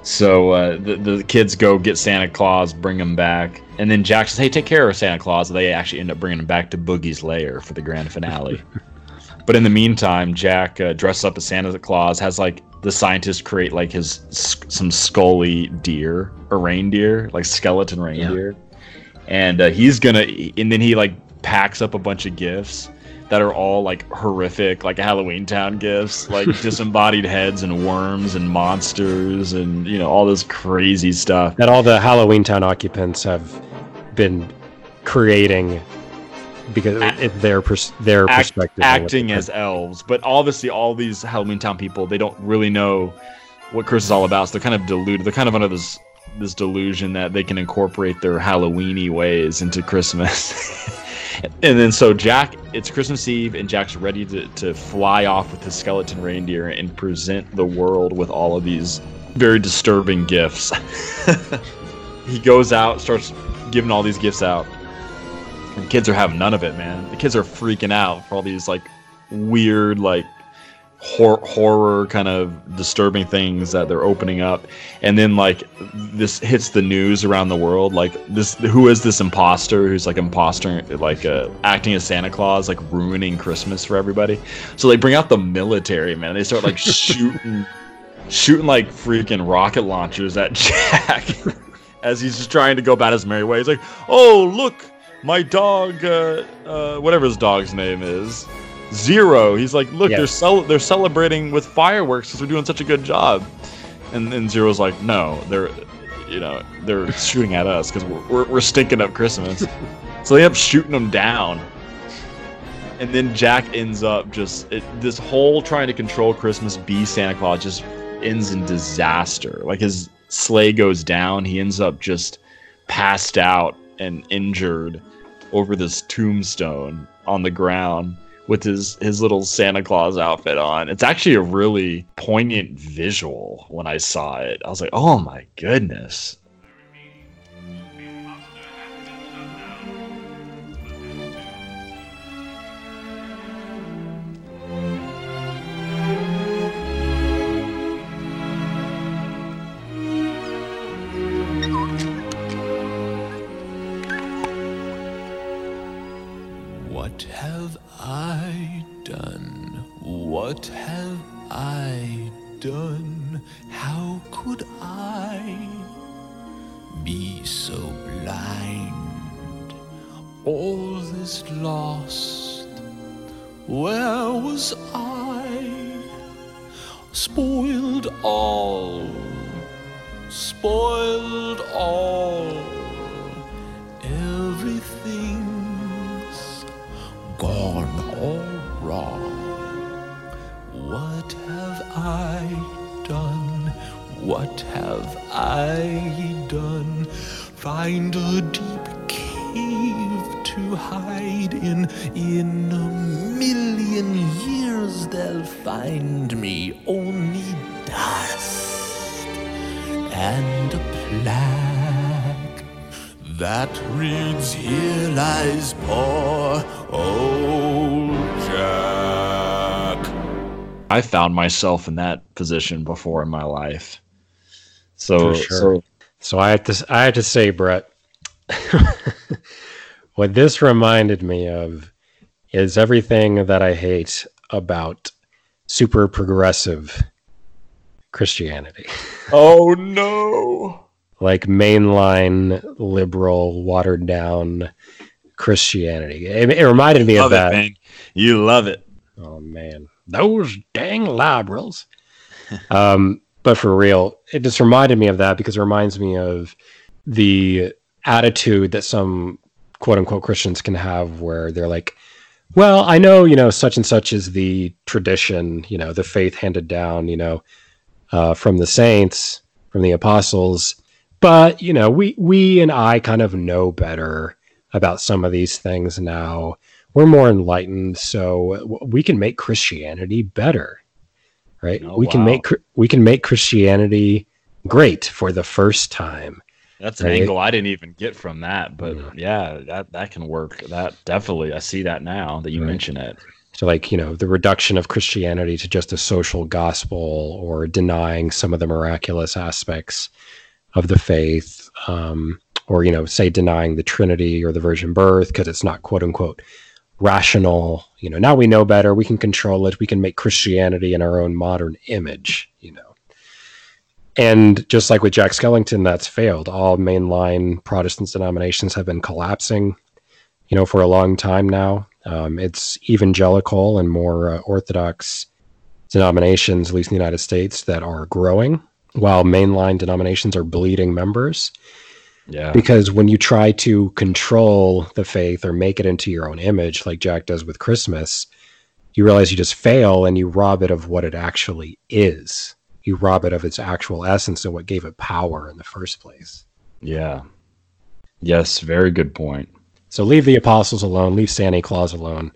So uh, the the kids go get Santa Claus, bring him back, and then Jack says, "Hey, take care of Santa Claus." They actually end up bringing him back to Boogie's lair for the grand finale. [LAUGHS] but in the meantime, Jack uh, dresses up as Santa Claus, has like the scientists create like his some scully deer or reindeer, like skeleton reindeer, and uh, he's gonna, and then he like packs up a bunch of gifts that are all like horrific, like Halloween Town gifts, like [LAUGHS] disembodied heads and worms and monsters and you know all this crazy stuff. that all the Halloween Town occupants have been creating because it, their pers- their Act- perspective. acting as elves, but obviously all these Halloween Town people they don't really know what Chris is all about. So they're kind of deluded. They're kind of under this this delusion that they can incorporate their Halloweeny ways into Christmas. [LAUGHS] and then so Jack, it's Christmas Eve, and Jack's ready to, to fly off with his skeleton reindeer and present the world with all of these very disturbing gifts. [LAUGHS] he goes out, starts giving all these gifts out. And the kids are having none of it, man. The kids are freaking out for all these like weird, like hor- horror kind of disturbing things that they're opening up. And then like this hits the news around the world. Like this, who is this imposter who's like imposter, like uh, acting as Santa Claus, like ruining Christmas for everybody? So they bring out the military, man. They start like [LAUGHS] shooting shooting like freaking rocket launchers at [LAUGHS] Jack as he's just trying to go about his merry way. He's like, "Oh, look, my dog, uh, uh, whatever his dog's name is, Zero." He's like, "Look, they're cel- they're celebrating with fireworks because they're doing such a good job." And then Zero's like, "No, they're, you know, they're [LAUGHS] shooting at us because we're, we're we're stinking up Christmas." [LAUGHS] so they end up shooting them down. And then Jack ends up just it, this whole trying to control Christmas, be Santa Claus, just ends in disaster. Like his sleigh goes down, he ends up just passed out and injured over this tombstone on the ground with his his little Santa Claus outfit on. It's actually a really poignant visual when I saw it. I was like, "Oh my goodness." Done? How could I be so blind? All this lost. Where was I? Spoiled all. Spoiled all. I done? What have I done? Find a deep cave to hide in. In a million years they'll find me only dust and a plaque that reads, Here lies poor old Jack. I found myself in that position before in my life. So, sure. so So I have to I have to say, Brett, [LAUGHS] what this reminded me of is everything that I hate about super progressive Christianity. [LAUGHS] Oh no. Like mainline liberal watered down Christianity. It, it reminded me love of that. it. You love it. Oh man, those dang liberals. [LAUGHS] um, but for real, it just reminded me of that because it reminds me of the attitude that some quote unquote Christians can have where they're like, well, I know, you know, such and such is the tradition, you know, the faith handed down, you know, uh, from the saints, from the apostles, but you know, we we and I kind of know better about some of these things now. We're more enlightened, so we can make Christianity better, right? Oh, we can make we can make Christianity great for the first time. That's an Right. angle I didn't even get from that, but yeah, that that can work. That definitely, I see that now that you Right. mention it. So, like, you know, the reduction of Christianity to just a social gospel or denying some of the miraculous aspects of the faith, um, or, you know, say denying the Trinity or the virgin birth because it's not quote unquote rational. You know, now we know better. We can control it. We can make Christianity in our own modern image, you know. And just like with Jack Skellington, that's failed. All mainline Protestant denominations have been collapsing, you know, for a long time now. Um, it's evangelical and more uh, orthodox denominations, at least in the United States, that are growing, while mainline denominations are bleeding members. Yeah. Because when you try to control the faith or make it into your own image, like Jack does with Christmas, you realize you just fail and you rob it of what it actually is. You rob it of its actual essence and what gave it power in the first place. Yeah. Yes, very good point. So leave the apostles alone, leave Santa Claus alone.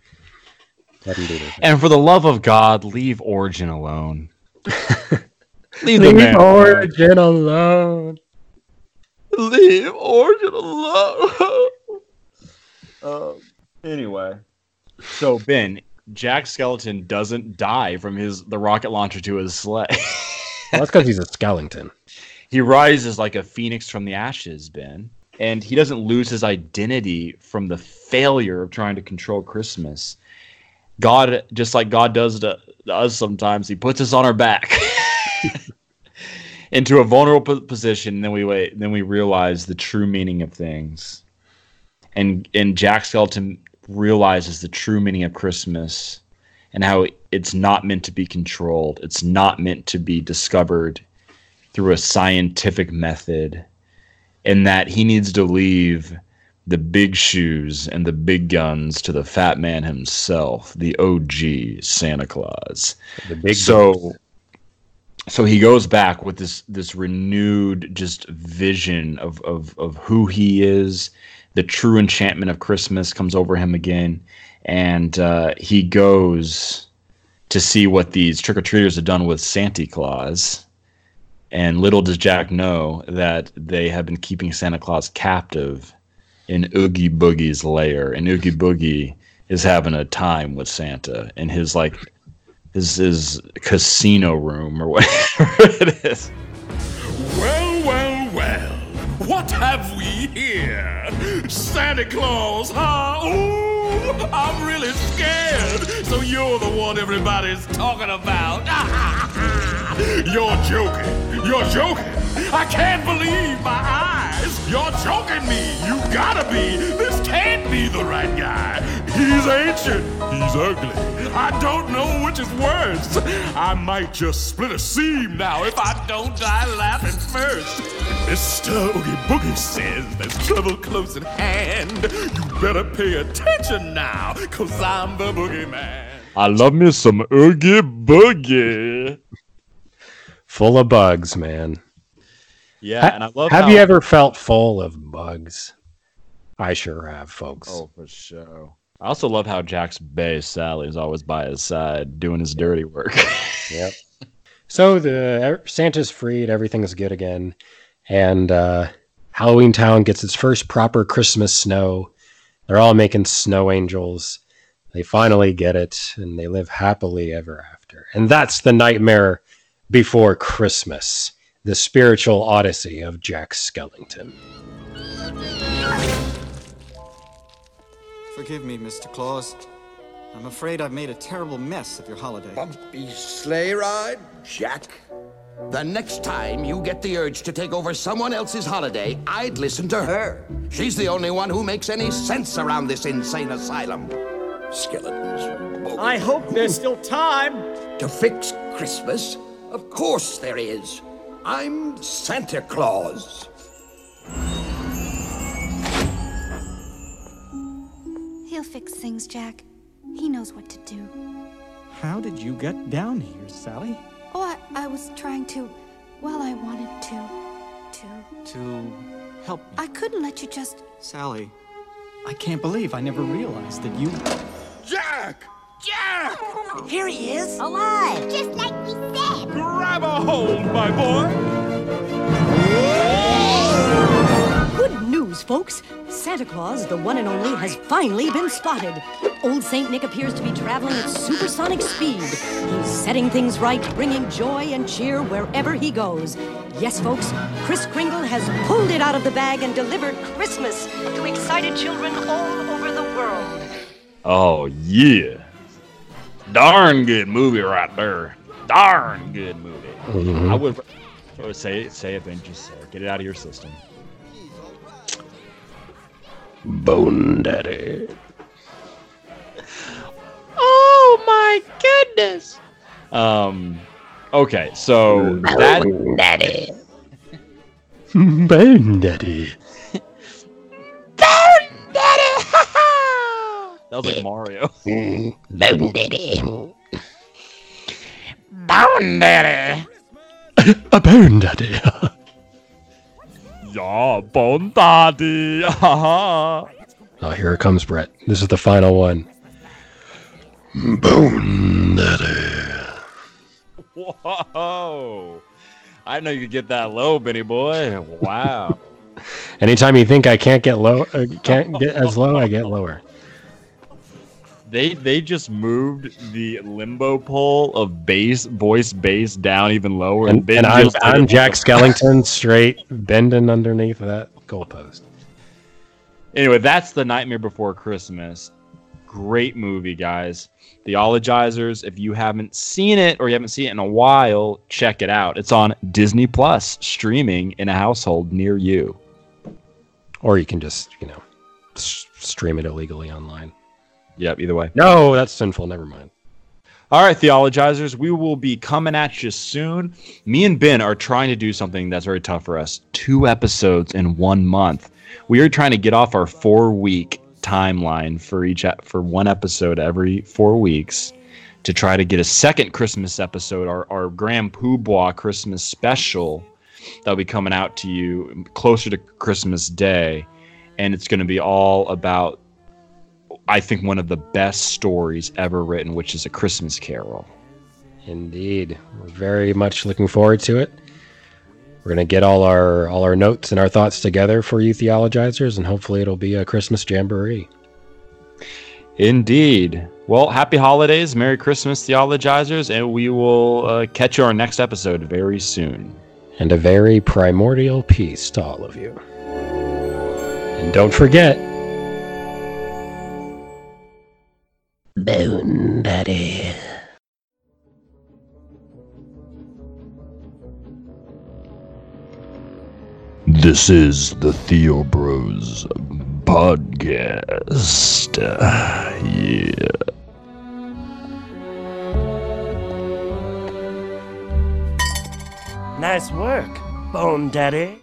Let him do this. And for the love of God, leave Origen alone. [LAUGHS] leave Leave man alone. Origen alone. Leave Origen alone. [LAUGHS] um, anyway, so Ben, Jack Skeleton doesn't die from his the rocket launcher to his sleigh. Well, that's because he's a skeleton. [LAUGHS] he rises like a phoenix from the ashes, Ben, and he doesn't lose his identity from the failure of trying to control Christmas. God, just like God does to, to us sometimes, He puts us on our back. [LAUGHS] into a vulnerable position. And then we wait. Then we realize the true meaning of things, and and Jack Skeleton realizes the true meaning of Christmas and how it's not meant to be controlled. It's not meant to be discovered through a scientific method, and that he needs to leave the big shoes and the big guns to the fat man himself, the OG Santa Claus. The big so so he goes back with this this renewed just vision of of of who he is. The true enchantment of Christmas comes over him again, and uh, he goes to see what these trick or treaters have done with Santa Claus. And little does Jack know that they have been keeping Santa Claus captive in Oogie Boogie's lair, and Oogie Boogie is having a time with Santa in his like his his casino room or [LAUGHS] whatever it is. Well, well, well. What have we here? Santa Claus, huh? Ooh, I'm really scared. So you're the one everybody's talking about. [LAUGHS] you're joking. You're joking. I can't believe my eyes. You're joking me. You gotta be. This can't be the right guy. He's ancient. He's ugly. I don't know which is worse. I might just split a seam now if I don't die laughing first. Mr. Oogie Boogie says there's trouble close at hand. You better pay attention now, cause I'm the boogeyman. I love me some Oogie Boogie. Full of bugs, man. Yeah, Ha- and I love have how- you ever felt full of bugs? I sure have, folks. Oh, for sure. I also love how Jack's Bay Sally is always by his side doing his dirty work. [LAUGHS] Yep. So the Santa's freed, everything's good again, and uh, Halloween Town gets its first proper Christmas snow. They're all making snow angels. They finally get it, and they live happily ever after. And that's the nightmare before Christmas, the spiritual odyssey of Jack Skellington. Forgive me, Mr. Claus. I'm afraid I've made a terrible mess of your holiday. Bumpy sleigh ride, Jack? The next time you get the urge to take over someone else's holiday, I'd listen to her. She's the only one who makes any sense around this insane asylum. Skeletons. I hope there's still time. To fix Christmas? Of course there is. I'm Santa Claus. He'll fix things, Jack. He knows what to do. How did you get down here, Sally? Oh, I, I was trying to. Well, I wanted to. To. To help me. I couldn't let you just. Sally. I can't believe I never realized that you. Jack! Jack! Here he is, alive, just like we said. Grab a hold, my boy! Good news, folks. Santa Claus, the one and only, has finally been spotted. Old St. Nick appears to be traveling at supersonic speed. He's setting things right, bringing joy and cheer wherever he goes. Yes, folks, Kris Kringle has pulled it out of the bag and delivered Christmas to excited children all over the world. oh yeah. Darn good movie right there. Darn good movie. Mhm. I would say it, say it, then just say it. Get it out of your system. Bone Daddy. Oh my goodness. Um okay, so that Bone Daddy. Bone Daddy. [LAUGHS] that was like Mario. Bone Daddy. Bone Daddy. A Bone Daddy. [LAUGHS] yeah, Bon Daddy. [LAUGHS] Oh, here it comes, Brett. This is the final one. Bone Daddy. Whoa. I know you could get that low, Benny boy. Wow. [LAUGHS] Anytime you think I can't get low, uh, can't get as low, I get lower. They they just moved the limbo pole of bass voice bass down even lower, And, Ben and I'm, I'm Jack Skellington, [LAUGHS] straight bending underneath that goalpost. Anyway, that's the Nightmare Before Christmas. great movie, guys. Theologizers. If you haven't seen it or you haven't seen it in a while, check it out. It's on Disney Plus, streaming in a household near you. Or you can just, you know, stream it illegally online. Yep, either way. No, that's sinful. Never mind. All right, theologizers, we will be coming at you soon. Me and Ben are trying to do something that's very tough for us two episodes in one month. We are trying to get off our four week timeline for each for one episode every four weeks to try to get a second Christmas episode, our, our Grand Poobah Christmas special that'll be coming out to you closer to Christmas Day. And it's going to be all about I think one of the best stories ever written, which is A Christmas Carol. Indeed. We're very much looking forward to it. We're gonna get all our all our notes and our thoughts together for you theologizers, and hopefully it'll be a Christmas jamboree. Indeed. Well, happy holidays, Merry Christmas, theologizers, and we will uh, catch you on our next episode very soon. And a very primordial peace to all of you. And don't forget, Bone Daddy. This is the TheoBros podcast. yeah. Nice work, Bone Daddy.